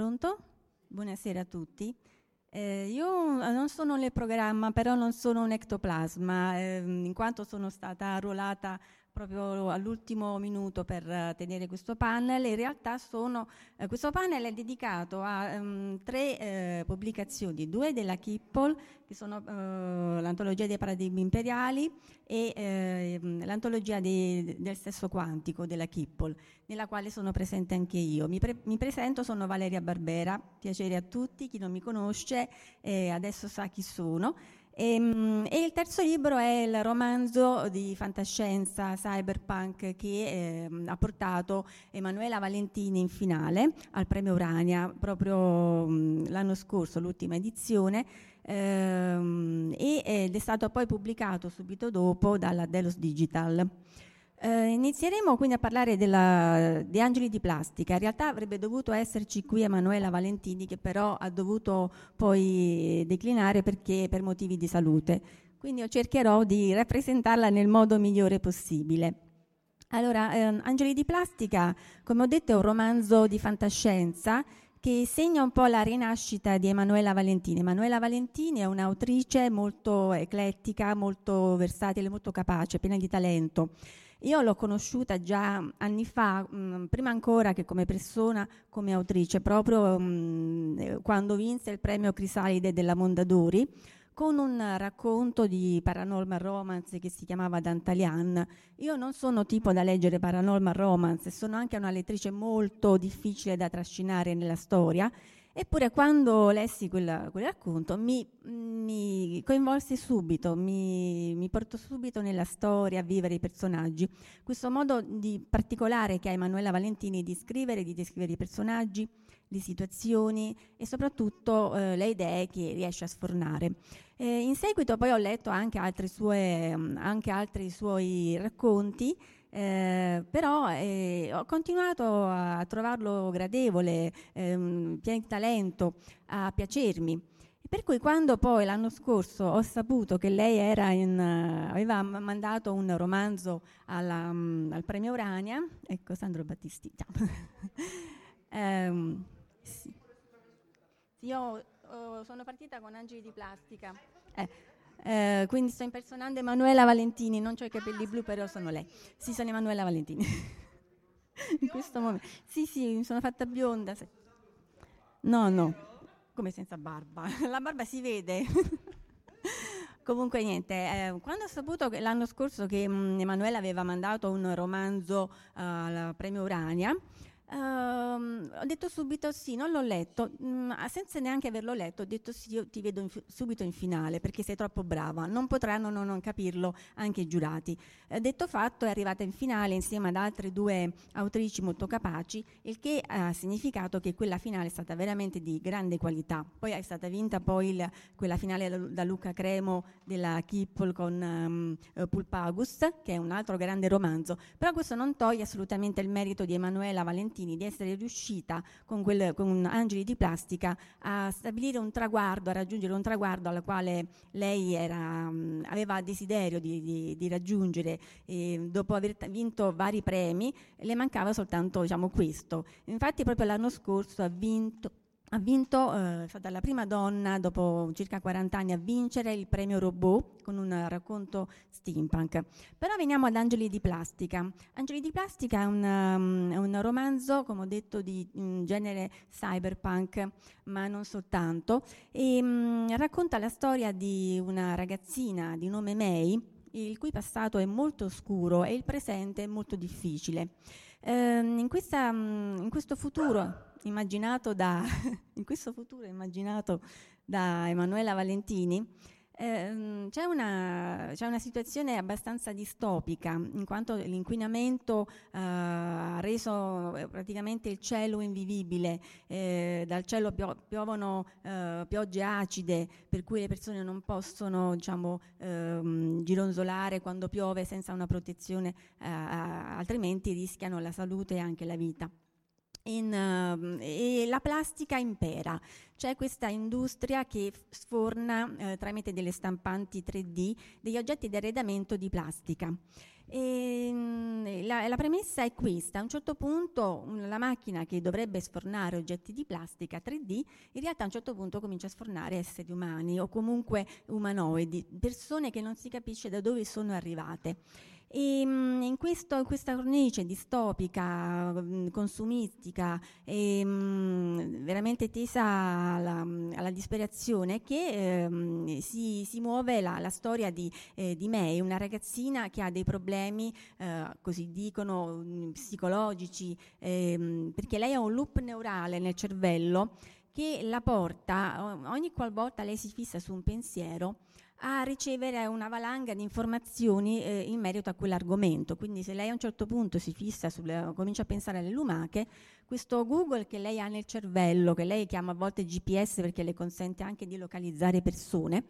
Pronto? Buonasera a tutti. Eh, io non sono nel programma, però non sono un ectoplasma, eh, in quanto sono stata arruolata proprio all'ultimo minuto per uh, tenere questo panel. In realtà sono, uh, questo panel è dedicato a um, tre uh, pubblicazioni, due della Kippol, che sono l'antologia dei paradigmi imperiali e ehm, l'antologia dei, del stesso quantico della Kippol, nella quale sono presente anche io. Mi, pre- mi, presento, sono Valeria Barbera, piacere a tutti, chi non mi conosce eh, adesso sa chi sono. E, ehm, e, il terzo libro è il romanzo di fantascienza cyberpunk che eh, ha portato Emanuela Valentini in finale al premio Urania proprio mh, l'anno scorso, l'ultima edizione, ehm, ed è stato poi pubblicato subito dopo dalla Delos Digital. Eh, inizieremo quindi a parlare della, di angeli di plastica. In realtà avrebbe dovuto esserci qui Emanuela Valentini, che però ha dovuto poi declinare perché per motivi di salute. Quindi io cercherò di rappresentarla nel modo migliore possibile. Allora, eh, Angeli di plastica, come ho detto, è un romanzo di fantascienza che segna un po' la rinascita di Emanuela Valentini. Emanuela Valentini è un'autrice molto eclettica, molto versatile, molto capace, piena di talento. Io l'ho conosciuta già anni fa, mh, prima ancora che come persona, come autrice, proprio mh, eh, quando vinse il premio Crisalide della Mondadori con un racconto di paranormal romance che si chiamava Dantalian. Io non sono tipo da leggere paranormal romance, sono anche una lettrice molto difficile da trascinare nella storia Eppure quando lessi quel, quel racconto mi, mi, coinvolse subito, mi, mi portò subito nella storia a vivere i personaggi. Questo modo particolare che ha Emanuela Valentini di scrivere, di descrivere i personaggi, le situazioni e soprattutto eh, le idee che riesce a sfornare. Eh, in seguito poi ho letto anche altri, sue, anche altri suoi racconti eh, però eh, ho continuato a trovarlo gradevole, ehm, pieno di talento, a piacermi. Per cui quando poi l'anno scorso ho saputo che lei in, uh, aveva mandato un romanzo alla, um, al premio Urania, ecco Sandro Battisti, um, sì. Io uh, sono partita con Angeli di Plastica. Eh, eh, quindi sto impersonando Emanuela Valentini, non ho i capelli blu, però sono lei. Sì, sono Emanuela Valentini. In questo momento. Sì, sì, mi sono fatta bionda. No, no, come senza barba. La barba si vede. Comunque niente, eh, quando ho saputo che l'anno scorso che mh, mm, Emanuela aveva mandato un romanzo uh, al premio Urania, Uh, ho detto subito sì, non l'ho letto, mm, senza neanche averlo letto, ho detto sì, io ti vedo in fi- subito in finale perché sei troppo brava, non potranno non, non capirlo anche i giurati. Eh, detto fatto, è arrivata in finale insieme ad altre due autrici molto capaci, il che ha significato che quella finale è stata veramente di grande qualità. Poi è stata vinta poi il, quella finale da, Luca Cremo della Kippel con um, Pulpagus, che è un altro grande romanzo, però questo non toglie assolutamente il merito di Emanuela Valentini Martini di essere riuscita con, quel, con Angeli di Plastica a stabilire un traguardo, a raggiungere un traguardo al quale lei era, aveva desiderio di, di, di raggiungere e dopo aver vinto vari premi le mancava soltanto diciamo, questo. Infatti proprio l'anno scorso ha vinto ha vinto, eh, è stata la prima donna dopo circa 40 anni a vincere il premio Robot con un racconto steampunk. Però veniamo ad Angeli di Plastica. Angeli di Plastica è un, um, è un romanzo, come ho detto, di um, genere cyberpunk, ma non soltanto, e um, racconta la storia di una ragazzina di nome May, il cui passato è molto oscuro e il presente è molto difficile. Eh, in, questa, in questo futuro immaginato da, in questo futuro immaginato da Emanuela Valentini, eh, c'è, una, c'è, una, situazione abbastanza distopica, in quanto l'inquinamento eh, ha reso eh, praticamente il cielo invivibile, eh, dal cielo pio- piovono eh, piogge acide, per cui le persone non possono diciamo, ehm, gironzolare quando piove senza una protezione, eh, altrimenti rischiano la salute e anche la vita. In, uh, e la plastica impera, c'è questa industria che sforna eh, tramite delle stampanti 3D degli oggetti di arredamento di plastica. E, mm, la, la, premessa è questa, a un certo punto la macchina che dovrebbe sfornare oggetti di plastica 3D, in realtà a un certo punto comincia a sfornare esseri umani o comunque umanoidi, persone che non si capisce da dove sono arrivate. E, mm, in, questo, in, questa cornice distopica, mm, consumistica e mm, veramente tesa alla, alla disperazione che eh, si, si, muove la, la storia di, eh, di, May, una ragazzina che ha dei problemi, eh, così dicono, psicologici, ehm, perché lei ha un loop neurale nel cervello che la porta, ogni qualvolta lei si fissa su un pensiero, a ricevere una valanga di informazioni eh, in merito a quell'argomento. Quindi se lei a un certo punto si fissa, sulle, comincia a pensare alle lumache, questo Google che lei ha nel cervello, che lei chiama a volte GPS perché le consente anche di localizzare persone,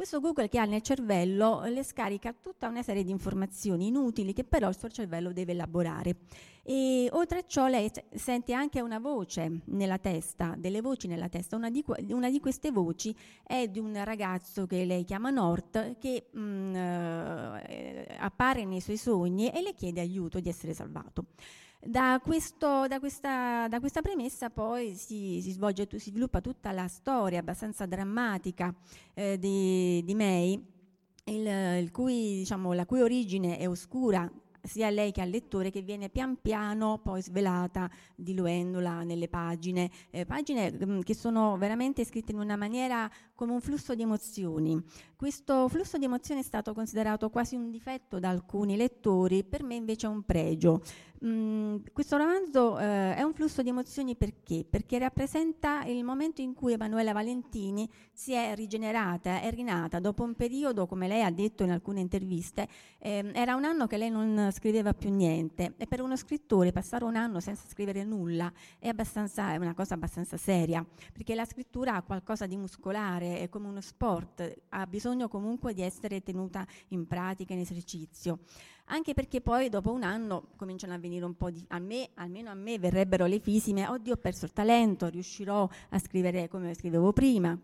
questo Google che ha nel cervello le scarica tutta una serie di informazioni inutili che però il suo cervello deve elaborare. E oltre a ciò lei sente anche una voce nella testa, delle voci nella testa. Una di, una di queste voci è di un ragazzo che lei chiama Nort che mh, mm, eh, appare nei suoi sogni e le chiede aiuto di essere salvato. Da, questo, da, questa, da, questa, premessa poi si, si, svolge, si, sviluppa tutta la storia abbastanza drammatica eh, di, di, May, il, il cui, diciamo, la cui origine è oscura sia a lei che al lettore che viene pian piano poi svelata diluendola nelle pagine, eh, pagine mh, mm, che sono veramente scritte in una maniera come un flusso di emozioni. Questo flusso di emozioni è stato considerato quasi un difetto da alcuni lettori, per me invece è un pregio. Mm, questo romanzo eh, è un flusso di emozioni perché? Perché rappresenta il momento in cui Emanuela Valentini si è rigenerata, è rinata dopo un periodo, come lei ha detto in alcune interviste, eh, era un anno che lei non scriveva più niente e per uno scrittore passare un anno senza scrivere nulla è, è una cosa abbastanza seria, perché la scrittura ha qualcosa di muscolare, è come uno sport, ha bisogno comunque di essere tenuta in pratica, in esercizio anche perché poi dopo un anno cominciano a venire un po' di... a me, almeno a me, verrebbero le fisime, oddio ho perso il talento, riuscirò a scrivere come scrivevo prima.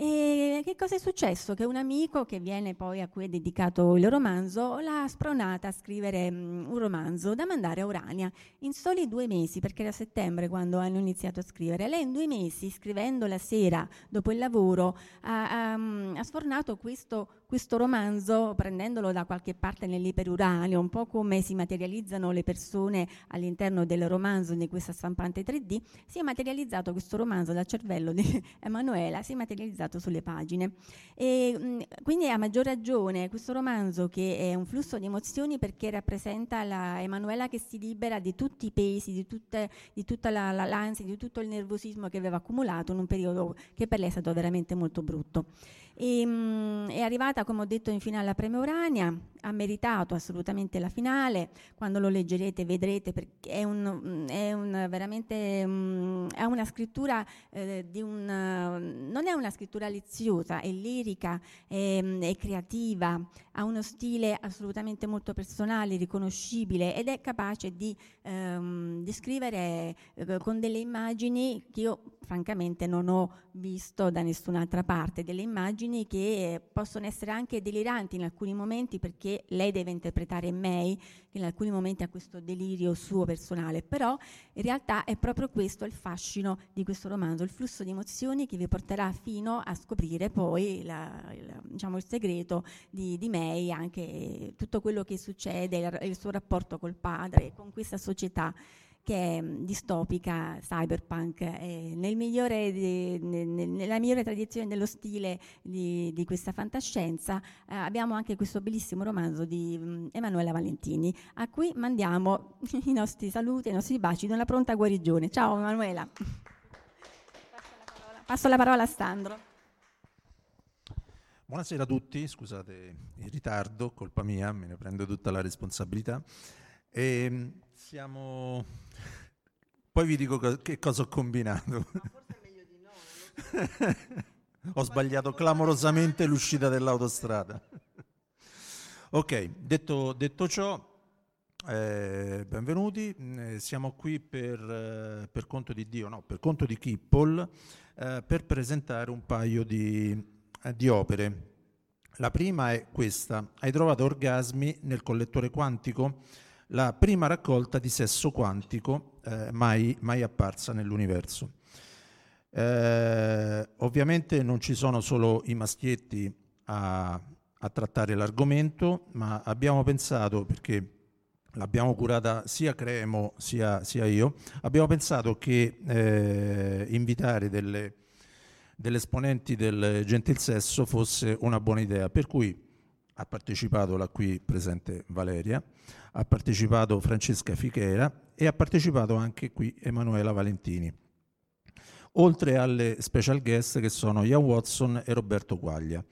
E che cosa è successo? Che un amico che viene poi a cui è dedicato il romanzo l'ha spronata a scrivere um, un romanzo da mandare a Urania in soli due mesi, perché era settembre quando hanno iniziato a scrivere. Lei in due mesi, scrivendo la sera dopo il lavoro, ha, ha, ha sfornato questo questo romanzo, prendendolo da qualche parte nell'iperuranio, un po' come si materializzano le persone all'interno del romanzo di questa stampante 3D, si è materializzato questo romanzo dal cervello di Emanuela, si è materializzato sulle pagine. E, mh, quindi a maggior ragione questo romanzo che è un flusso di emozioni perché rappresenta la Emanuela che si libera di tutti i pesi, di, tutte, di tutta la, la, l'ansia, di tutto il nervosismo che aveva accumulato in un periodo che per lei è stato veramente molto brutto. E, mh, è arrivata, come ho detto, in finale a Premio Urania, ha meritato assolutamente la finale, quando lo leggerete vedrete perché è, un, è un veramente um, è una scrittura eh, di un non è una scrittura liziosa, è lirica, è, è, creativa, ha uno stile assolutamente molto personale, riconoscibile ed è capace di, um, di scrivere eh, con delle immagini che io francamente non ho visto da nessun'altra parte, delle immagini che possono essere anche deliranti in alcuni momenti perché lei deve interpretare May, che in alcuni momenti ha questo delirio suo personale, però in realtà è proprio questo il fascino di questo romanzo, il flusso di emozioni che vi porterà fino a scoprire poi la, il, diciamo, il, segreto di, di May, anche tutto quello che succede, il, il suo rapporto col padre, con questa società che è distopica, cyberpunk, eh, nel migliore nel, nella migliore tradizione dello stile di, di questa fantascienza, eh, abbiamo anche questo bellissimo romanzo di Emanuela Valentini, a cui mandiamo i nostri saluti i nostri baci di una pronta guarigione. Ciao Emanuela. Passo la parola a Sandro. Buonasera a tutti, scusate il ritardo, colpa mia, me ne prendo tutta la responsabilità. E ehm, siamo poi vi dico co- che cosa ho combinato. Ma forse è meglio di no. ho sbagliato clamorosamente l'uscita dell'autostrada. ok, detto, detto ciò, eh, benvenuti. Eh, siamo qui per, eh, per, conto di Dio, no, per conto di Kippol, eh, per presentare un paio di, di opere. La prima è questa. Hai trovato orgasmi nel collettore quantico? La prima raccolta di sesso quantico eh, mai, mai apparsa nell'universo. Eh, ovviamente non ci sono solo i maschietti a, a trattare l'argomento, ma abbiamo pensato, perché l'abbiamo curata sia Cremo sia, sia io, abbiamo pensato che eh, invitare delle, delle, esponenti del gentil sesso fosse una buona idea, per cui ha partecipato la qui presente Valeria, ha partecipato Francesca Fichera e ha partecipato anche qui Emanuela Valentini, oltre alle special guest che sono Ian Watson e Roberto Quaglia.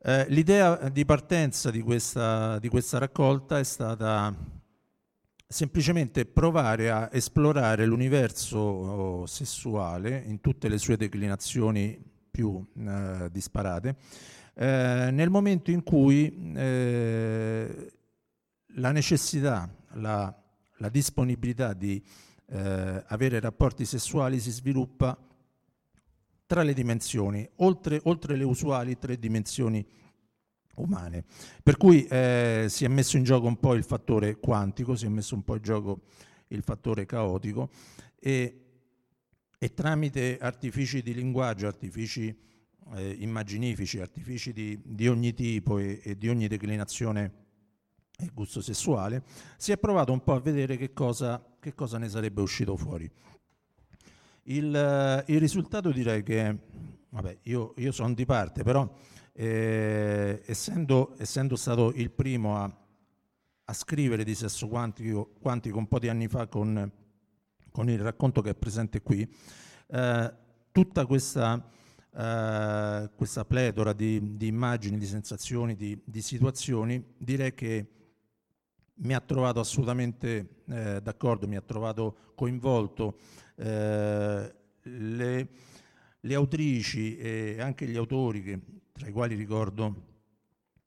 Eh, l'idea di partenza di questa, di questa raccolta è stata semplicemente provare a esplorare l'universo oh, sessuale in tutte le sue declinazioni più eh, disparate, eh, nel momento in cui eh, la necessità, la, la disponibilità di eh, avere rapporti sessuali si sviluppa tra le dimensioni, oltre, oltre le usuali tre dimensioni umane. Per cui eh, si è messo in gioco un po' il fattore quantico, si è messo un po' in gioco il fattore caotico e, e tramite artifici di linguaggio, artifici eh, immaginifici, artifici di, di ogni tipo e, e, di ogni declinazione e gusto sessuale, si è provato un po' a vedere che cosa, che cosa ne sarebbe uscito fuori. Il, il risultato direi che, vabbè, io, io sono di parte, però eh, essendo, essendo, stato il primo a, a, scrivere di sesso quantico, quantico un po' di anni fa con, con il racconto che è presente qui, eh, tutta questa, eh, questa pletora di, di, immagini, di sensazioni, di, di, situazioni, direi che mi ha trovato assolutamente eh, d'accordo, mi ha trovato coinvolto eh, le, le, autrici e anche gli autori, che, tra i quali ricordo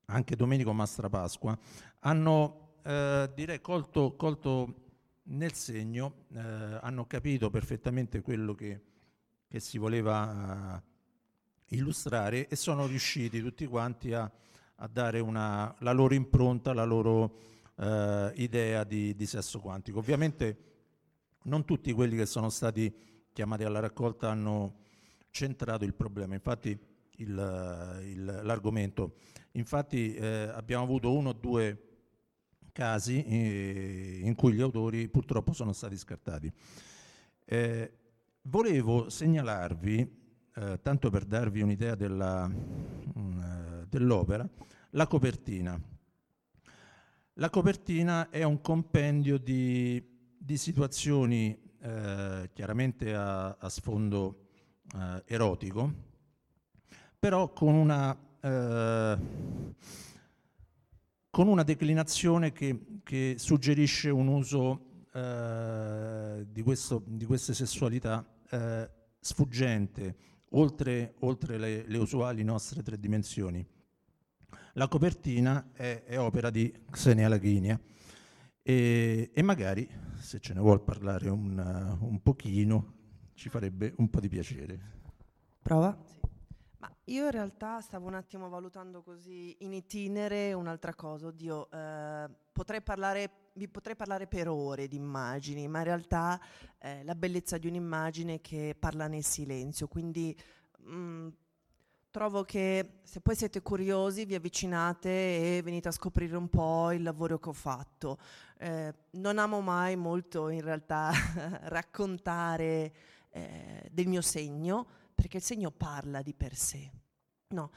anche Domenico Mastrapasqua, hanno eh, direi colto, colto, nel segno, eh, hanno capito perfettamente quello che, che si voleva eh, illustrare e sono riusciti tutti quanti a, a dare una, la loro impronta, la loro eh, idea di, di sesso quantico. Ovviamente non tutti quelli che sono stati chiamati alla raccolta hanno centrato il problema, infatti l'argomento. Infatti eh, abbiamo avuto uno o due casi eh, in cui gli autori purtroppo sono stati scartati. Eh, volevo segnalarvi, eh, tanto per darvi un'idea della, mh, mm, dell'opera, la copertina. La copertina è un compendio di di situazioni eh, chiaramente a, a sfondo eh, erotico, però con una, eh, con una declinazione che, che, suggerisce un uso eh, di, questo, di, queste sessualità eh, sfuggente, oltre, oltre le, le, usuali nostre tre dimensioni. La copertina è, è opera di Xenia Laghinia e, e magari se ce ne vuol parlare un, un pochino, ci farebbe un po' di piacere. Prova? Sì. Io in realtà stavo un attimo valutando così in itinere un'altra cosa. Oddio, eh, potrei parlare, vi potrei parlare per ore di immagini, ma in realtà eh, la bellezza di un'immagine che parla nel silenzio, quindi mh, mm, trovo che se poi siete curiosi vi avvicinate e venite a scoprire un po' il lavoro che ho fatto. Eh, non amo mai molto in realtà raccontare eh, del mio segno, perché il segno parla di per sé. No.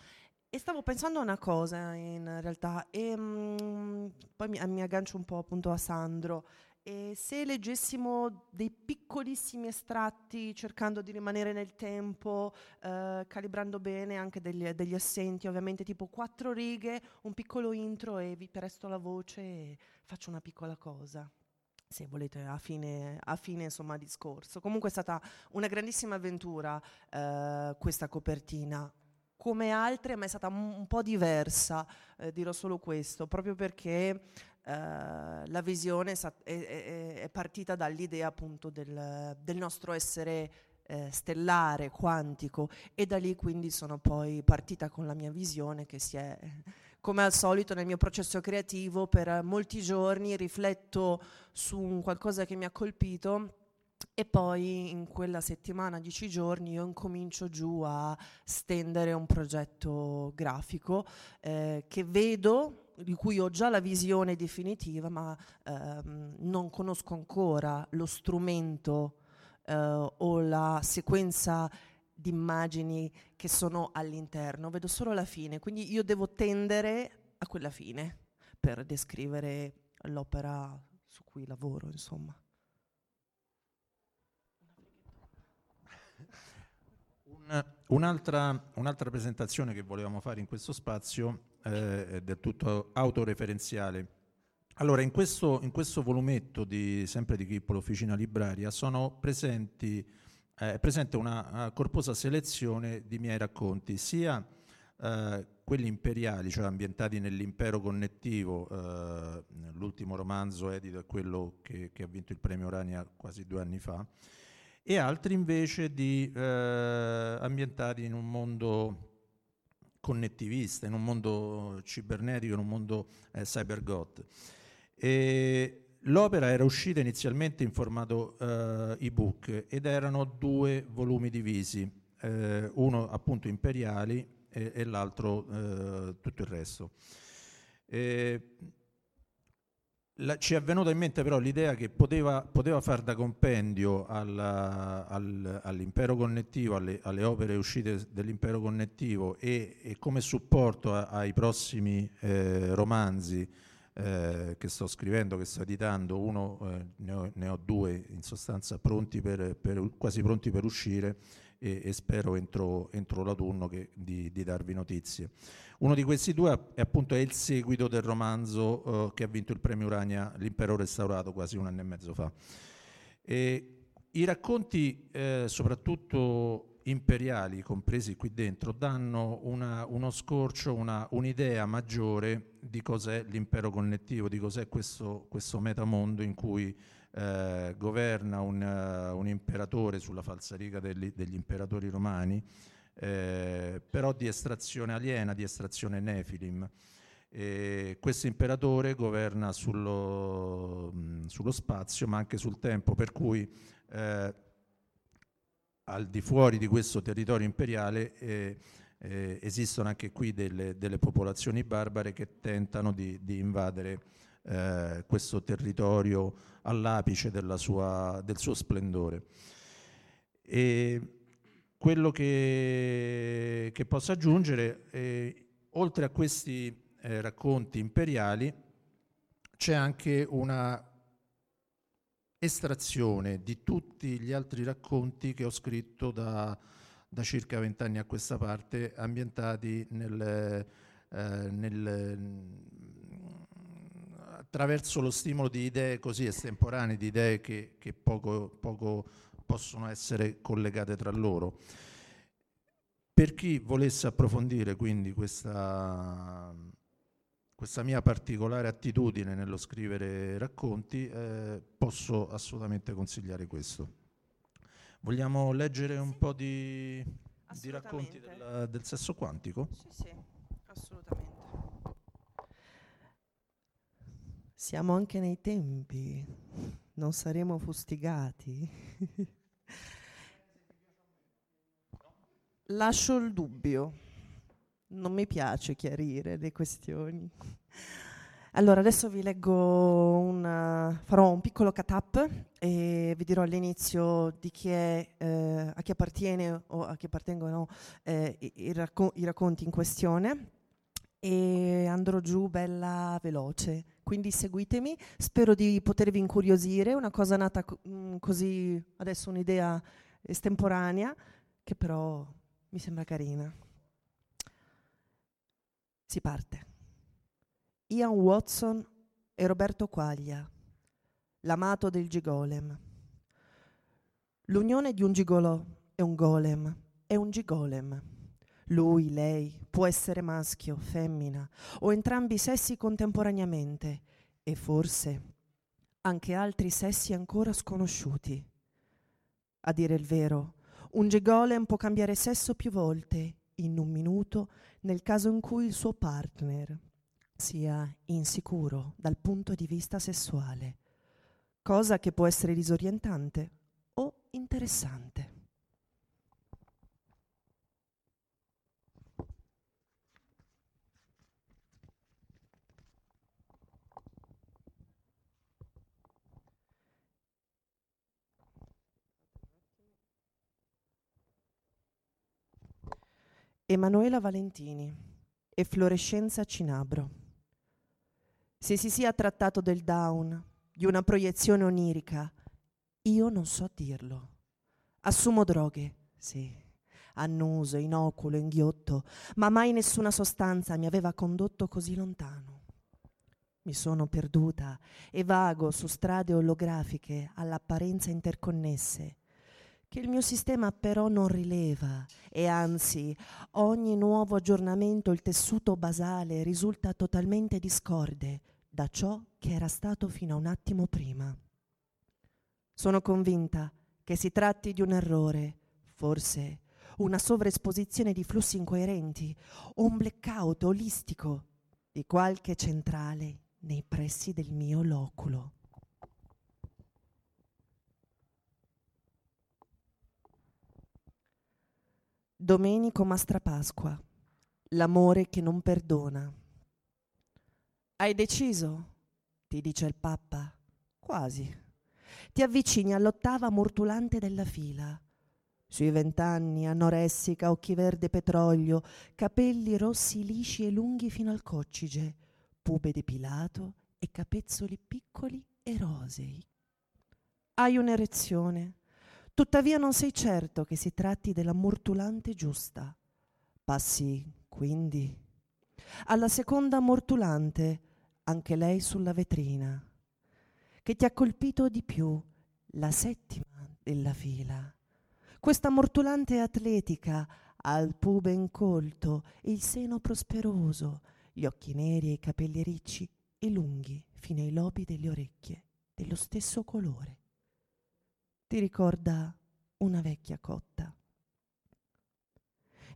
E stavo pensando a una cosa in realtà, e mh, mm, poi mi, mi aggancio un po' appunto a Sandro. E se leggessimo dei piccolissimi estratti cercando di rimanere nel tempo, eh, calibrando bene anche degli, degli, assenti, ovviamente tipo quattro righe, un piccolo intro e vi presto la voce e faccio una piccola cosa se volete, a fine, a fine insomma, discorso. Comunque è stata una grandissima avventura eh, questa copertina. Come altre, ma è stata un, po' diversa, eh, dirò solo questo, proprio perché Uh, la visione è, è, è, partita dall'idea appunto del, del, nostro essere eh, stellare, quantico e da lì quindi sono poi partita con la mia visione che si è come al solito nel mio processo creativo per molti giorni rifletto su qualcosa che mi ha colpito e poi in quella settimana, dieci giorni, io incomincio giù a stendere un progetto grafico eh, che vedo, di cui ho già la visione definitiva, ma ehm, non conosco ancora lo strumento eh, o la sequenza di immagini che sono all'interno, vedo solo la fine, quindi io devo tendere a quella fine per descrivere l'opera su cui lavoro, insomma. un'altra, un'altra, presentazione che volevamo fare in questo spazio eh, è del tutto autoreferenziale. Allora, in questo, in questo volumetto di, sempre di Chippo, l'Officina Libraria, sono presenti è presente una, corposa selezione di miei racconti, sia eh, quelli imperiali, cioè ambientati nell'impero connettivo, eh, l'ultimo romanzo edito è quello che, che, ha vinto il premio Urania quasi due anni fa, e altri invece di, eh, ambientati in un mondo connettivista, in un mondo cibernetico, in un mondo eh, cybergot. E L'opera era uscita inizialmente in formato uh, ebook ed erano due volumi divisi, eh, uno appunto imperiali e, e l'altro eh, tutto il resto. La, ci è venuta in mente però l'idea che poteva, poteva far da compendio alla, al, all'impero connettivo, alle, alle, opere uscite dell'impero connettivo e, e come supporto a, ai prossimi eh, romanzi eh, che sto scrivendo, che sto editando, uno eh, ne, ho, ne, ho, due in sostanza pronti per, per, quasi pronti per uscire e, e spero entro, entro l'autunno che, di, di, darvi notizie. Uno di questi due è appunto è il seguito del romanzo eh, che ha vinto il premio Urania, L'impero restaurato, quasi un anno e mezzo fa. E I racconti, eh, soprattutto imperiali compresi qui dentro danno una, uno scorcio, una, un'idea maggiore di cos'è l'impero connettivo, di cos'è questo, questo metamondo in cui eh, governa un, uh, un, imperatore sulla falsariga degli, degli imperatori romani, eh, però di estrazione aliena, di estrazione nefilim. E questo imperatore governa sullo, mh, sullo, spazio ma anche sul tempo, per cui eh, al di fuori di questo territorio imperiale eh, eh, esistono anche qui delle, delle, popolazioni barbare che tentano di, di invadere eh, questo territorio all'apice sua, del suo splendore. E quello che, che posso aggiungere, oltre a questi eh, racconti imperiali, c'è anche una estrazione di tutti gli altri racconti che ho scritto da, da circa vent'anni a questa parte, ambientati nel, eh, nel, attraverso lo stimolo di idee così estemporanee, di idee che, che poco, poco possono essere collegate tra loro. Per chi volesse approfondire quindi questa questa mia particolare attitudine nello scrivere racconti, eh, posso assolutamente consigliare questo. Vogliamo leggere un po' di, di racconti del, del, sesso quantico? Sì, sì, assolutamente. Siamo anche nei tempi, non saremo fustigati. Lascio il dubbio non mi piace chiarire le questioni. Allora, adesso vi leggo un, farò un piccolo cut-up e vi dirò all'inizio di chi è, eh, a chi appartiene o a chi appartengono eh, i, racco- i, racconti in questione e andrò giù bella veloce. Quindi seguitemi, spero di potervi incuriosire, una cosa nata co- mh, così, adesso un'idea estemporanea, che però mi sembra carina. Si parte. Ian Watson e Roberto Quaglia, l'amato del gigolem. L'unione di un gigolò e un golem è un gigolem. Lui, lei, può essere maschio, femmina o entrambi i sessi contemporaneamente e forse anche altri sessi ancora sconosciuti. A dire il vero, Un G-Golem può cambiare sesso più volte in un minuto nel caso in cui il suo partner sia insicuro dal punto di vista sessuale, cosa che può essere disorientante o interessante. Emanuela Valentini, efflorescenza cinabro. Se si sia trattato del down, di una proiezione onirica, io non so dirlo. Assumo droghe, sì, annuso, inoculo, inghiotto, ma mai nessuna sostanza mi aveva condotto così lontano. Mi sono perduta e vago su strade olografiche all'apparenza interconnesse che il mio sistema però non rileva e anzi ogni nuovo aggiornamento il tessuto basale risulta totalmente discorde da ciò che era stato fino a un attimo prima. Sono convinta che si tratti di un errore, forse una sovraesposizione di flussi incoerenti o un blackout olistico di qualche centrale nei pressi del mio loculo. Domenico Mastrapasqua, l'amore che non perdona. Hai deciso? ti dice il Papa. Quasi. Ti avvicini all'ottava mortulante della fila. Sui vent'anni, anoressica, occhi verde petrolio, capelli rossi lisci e lunghi fino al coccige, pube depilato e capezzoli piccoli e rosei. Hai un'erezione Tuttavia non sei certo che si tratti della mortulante giusta. Passi, quindi, alla seconda mortulante, anche lei sulla vetrina, che ti ha colpito di più, la settima della fila. Questa mortulante atletica ha il pube incolto e il seno prosperoso, gli occhi neri e i capelli ricci e lunghi fino ai lobi delle orecchie, dello stesso colore ti ricorda una vecchia cotta.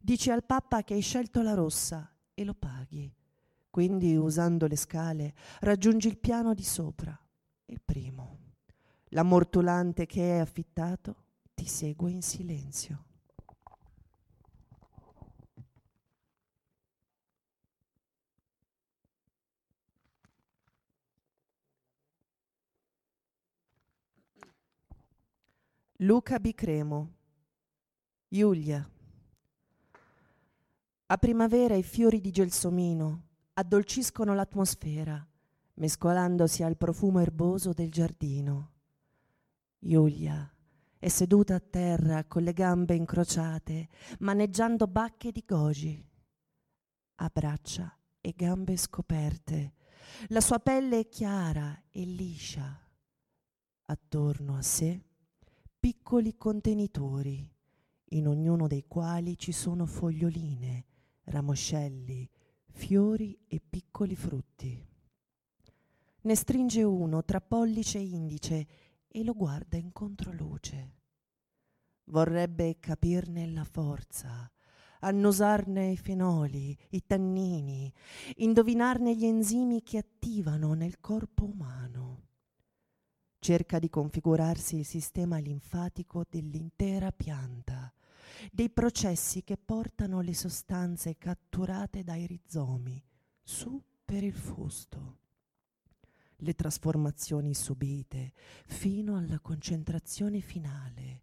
Dici al Papa che hai scelto la rossa e lo paghi. Quindi, usando le scale, raggiungi il piano di sopra, il primo. L'ammortolante che hai affittato ti segue in silenzio. Luca Bicremo, Giulia. A primavera i fiori di gelsomino addolciscono l'atmosfera, mescolandosi al profumo erboso del giardino. Giulia è seduta a terra con le gambe incrociate, maneggiando bacche di goji. Ha braccia e gambe scoperte. La sua pelle è chiara e liscia. Attorno a sé piccoli contenitori, in ognuno dei quali ci sono foglioline, ramoscelli, fiori e piccoli frutti. Ne stringe uno tra pollice e indice e lo guarda in controluce. Vorrebbe capirne la forza, annusarne i fenoli, i tannini, indovinarne gli enzimi che attivano nel corpo umano cerca di configurarsi il sistema linfatico dell'intera pianta, dei processi che portano le sostanze catturate dai rizomi su per il fusto, le trasformazioni subite fino alla concentrazione finale,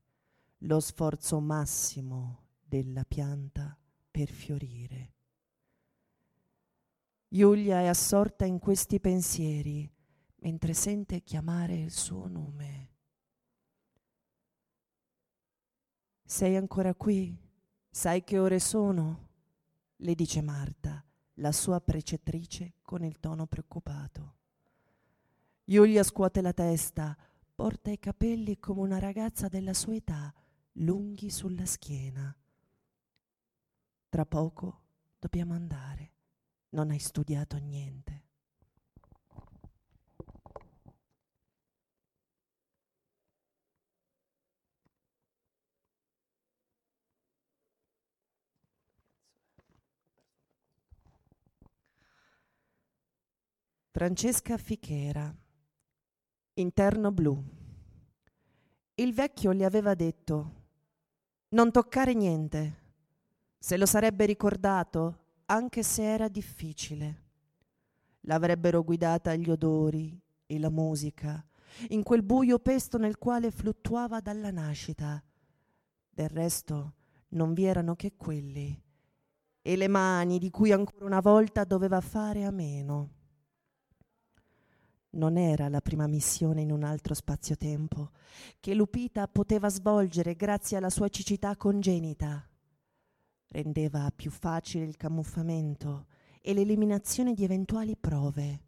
lo sforzo massimo della pianta per fiorire. Giulia è assorta in questi pensieri mentre sente chiamare il suo nome. Sei ancora qui? Sai che ore sono? le dice Marta, la sua precettrice, con il tono preoccupato. Giulia scuote la testa, porta i capelli come una ragazza della sua età, lunghi sulla schiena. Tra poco dobbiamo andare. Non hai studiato niente. Francesca Fichera, interno blu. Il vecchio le aveva detto, non toccare niente, se lo sarebbe ricordato, anche se era difficile. L'avrebbero guidata gli odori e la musica, in quel buio pesto nel quale fluttuava dalla nascita. Del resto non vi erano che quelli, e le mani di cui ancora una volta doveva fare a meno non era la prima missione in un altro spazio-tempo che Lupita poteva svolgere grazie alla sua cecità congenita. Rendeva più facile il camuffamento e l'eliminazione di eventuali prove.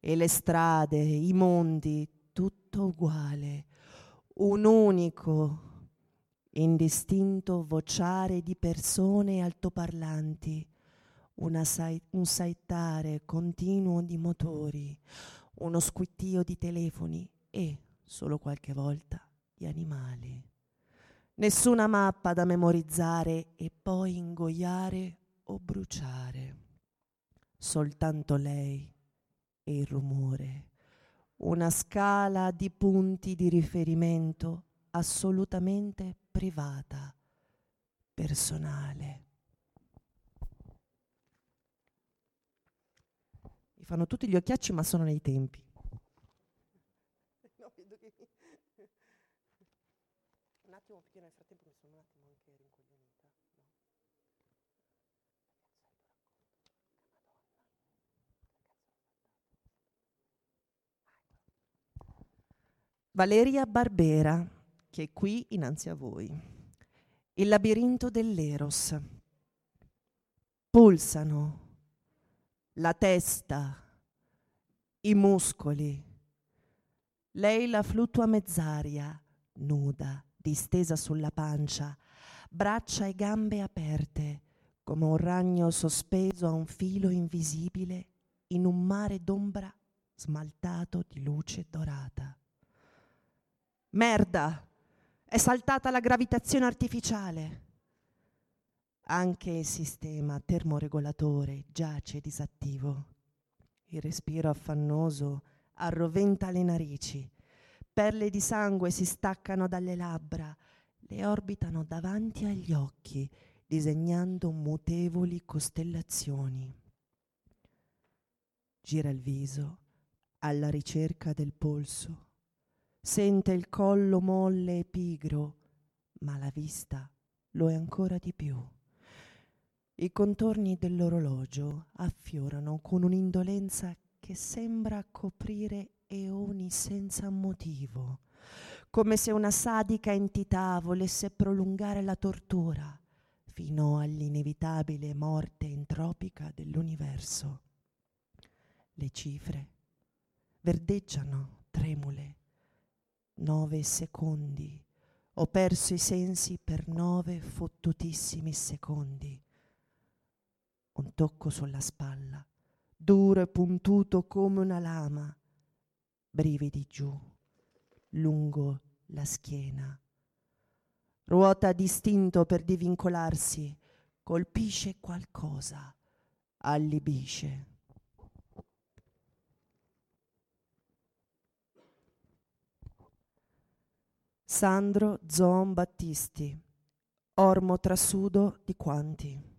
E le strade, i mondi, tutto uguale. Un unico, indistinto vociare di persone altoparlanti, sai- un saettare continuo di motori, uno squittio di telefoni e, solo qualche volta, di animali. Nessuna mappa da memorizzare e poi ingoiare o bruciare. Soltanto lei e il rumore. Una scala di punti di riferimento assolutamente privata, personale. Fanno tutti gli occhiacci, ma sono nei tempi. Un attimo, perché nel frattempo mi sono un attimo anche rincoglionita. Valeria Barbera, che è qui innanzi a voi. Il labirinto dell'Eros. Pulsano la testa, i muscoli. Lei la fluttua mezzaria, nuda, distesa sulla pancia, braccia e gambe aperte, come un ragno sospeso a un filo invisibile in un mare d'ombra smaltato di luce dorata. Merda! È saltata la gravitazione artificiale. Anche il sistema termoregolatore giace disattivo. Il respiro affannoso arroventa le narici. Perle di sangue si staccano dalle labbra, le orbitano davanti agli occhi, disegnando mutevoli costellazioni. Gira il viso alla ricerca del polso. Sente il collo molle e pigro, ma la vista lo è ancora di più. I contorni dell'orologio affiorano con un'indolenza che sembra coprire eoni senza motivo, come se una sadica entità volesse prolungare la tortura fino all'inevitabile morte entropica dell'universo. Le cifre verdeggiano tremule. Nove secondi. Ho perso i sensi per nove fottutissimi secondi un tocco sulla spalla, duro e puntuto come una lama, brividi giù, lungo la schiena. Ruota distinto per divincolarsi, colpisce qualcosa, allibisce. Sandro Zoon Battisti, ormo trasudo di quanti.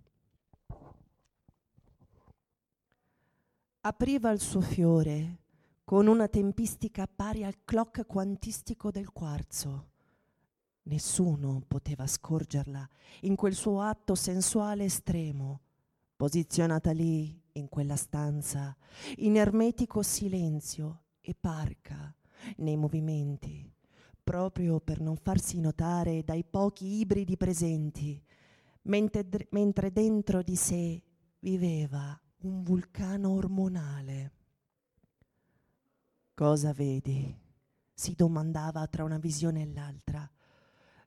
Apriva il suo fiore con una tempistica pari al clock quantistico del quarzo. Nessuno poteva scorgerla in quel suo atto sensuale estremo, posizionata lì, in quella stanza, in ermetico silenzio e parca nei movimenti, proprio per non farsi notare dai pochi ibridi presenti, mentre, mentre dentro di sé viveva un vulcano ormonale. Cosa vedi? si domandava tra una visione e l'altra.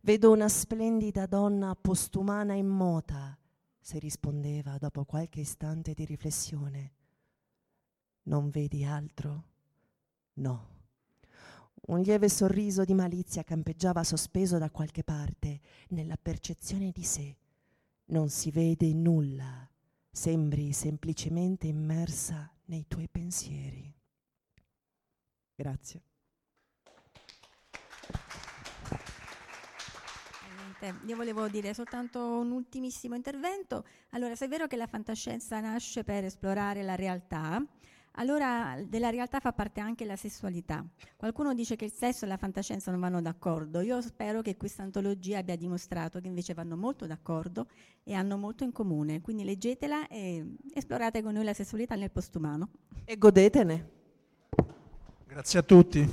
Vedo una splendida donna postumana immota, si rispondeva dopo qualche istante di riflessione. Non vedi altro? No. Un lieve sorriso di malizia campeggiava sospeso da qualche parte nella percezione di sé. Non si vede nulla Sembri semplicemente immersa nei tuoi pensieri. Grazie. Io volevo dire soltanto un ultimissimo intervento. Allora, se è vero che la fantascienza nasce per esplorare la realtà, allora della realtà fa parte anche la sessualità. Qualcuno dice che il sesso e la fantascienza non vanno d'accordo. Io spero che questa antologia abbia dimostrato che invece vanno molto d'accordo e hanno molto in comune. Quindi leggetela e esplorate con noi la sessualità nel postumano. E godetene. Grazie a tutti.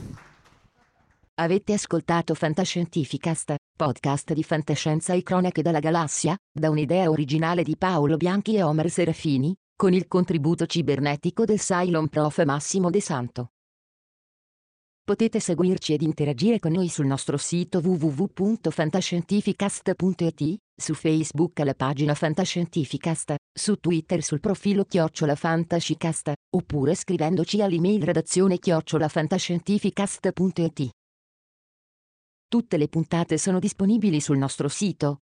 Avete ascoltato Fantascientificast, podcast di fantascienza e cronache dalla galassia, da un'idea originale di Paolo Bianchi e Omer Serafini, con il contributo cibernetico del Cylon Prof Massimo De Santo. Potete seguirci ed interagire con noi sul nostro sito www.fantascientificast.it, su Facebook alla pagina Fantascientificast, su Twitter sul profilo Chiocciola Fantascicast, oppure scrivendoci all'email redazione chiocciolafantascientificast.it. Tutte le puntate sono disponibili sul nostro sito,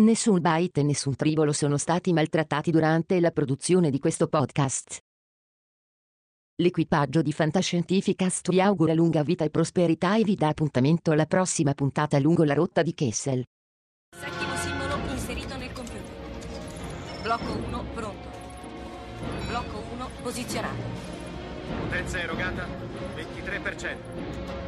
Nessun byte e nessun tribolo sono stati maltrattati durante la produzione di questo podcast. L'equipaggio di Fantascientificast vi augura lunga vita e prosperità e vi dà appuntamento alla prossima puntata lungo la rotta di Kessel. Settimo simbolo inserito nel computer. Blocco 1 pronto. Blocco 1 posizionato. Potenza erogata 23%.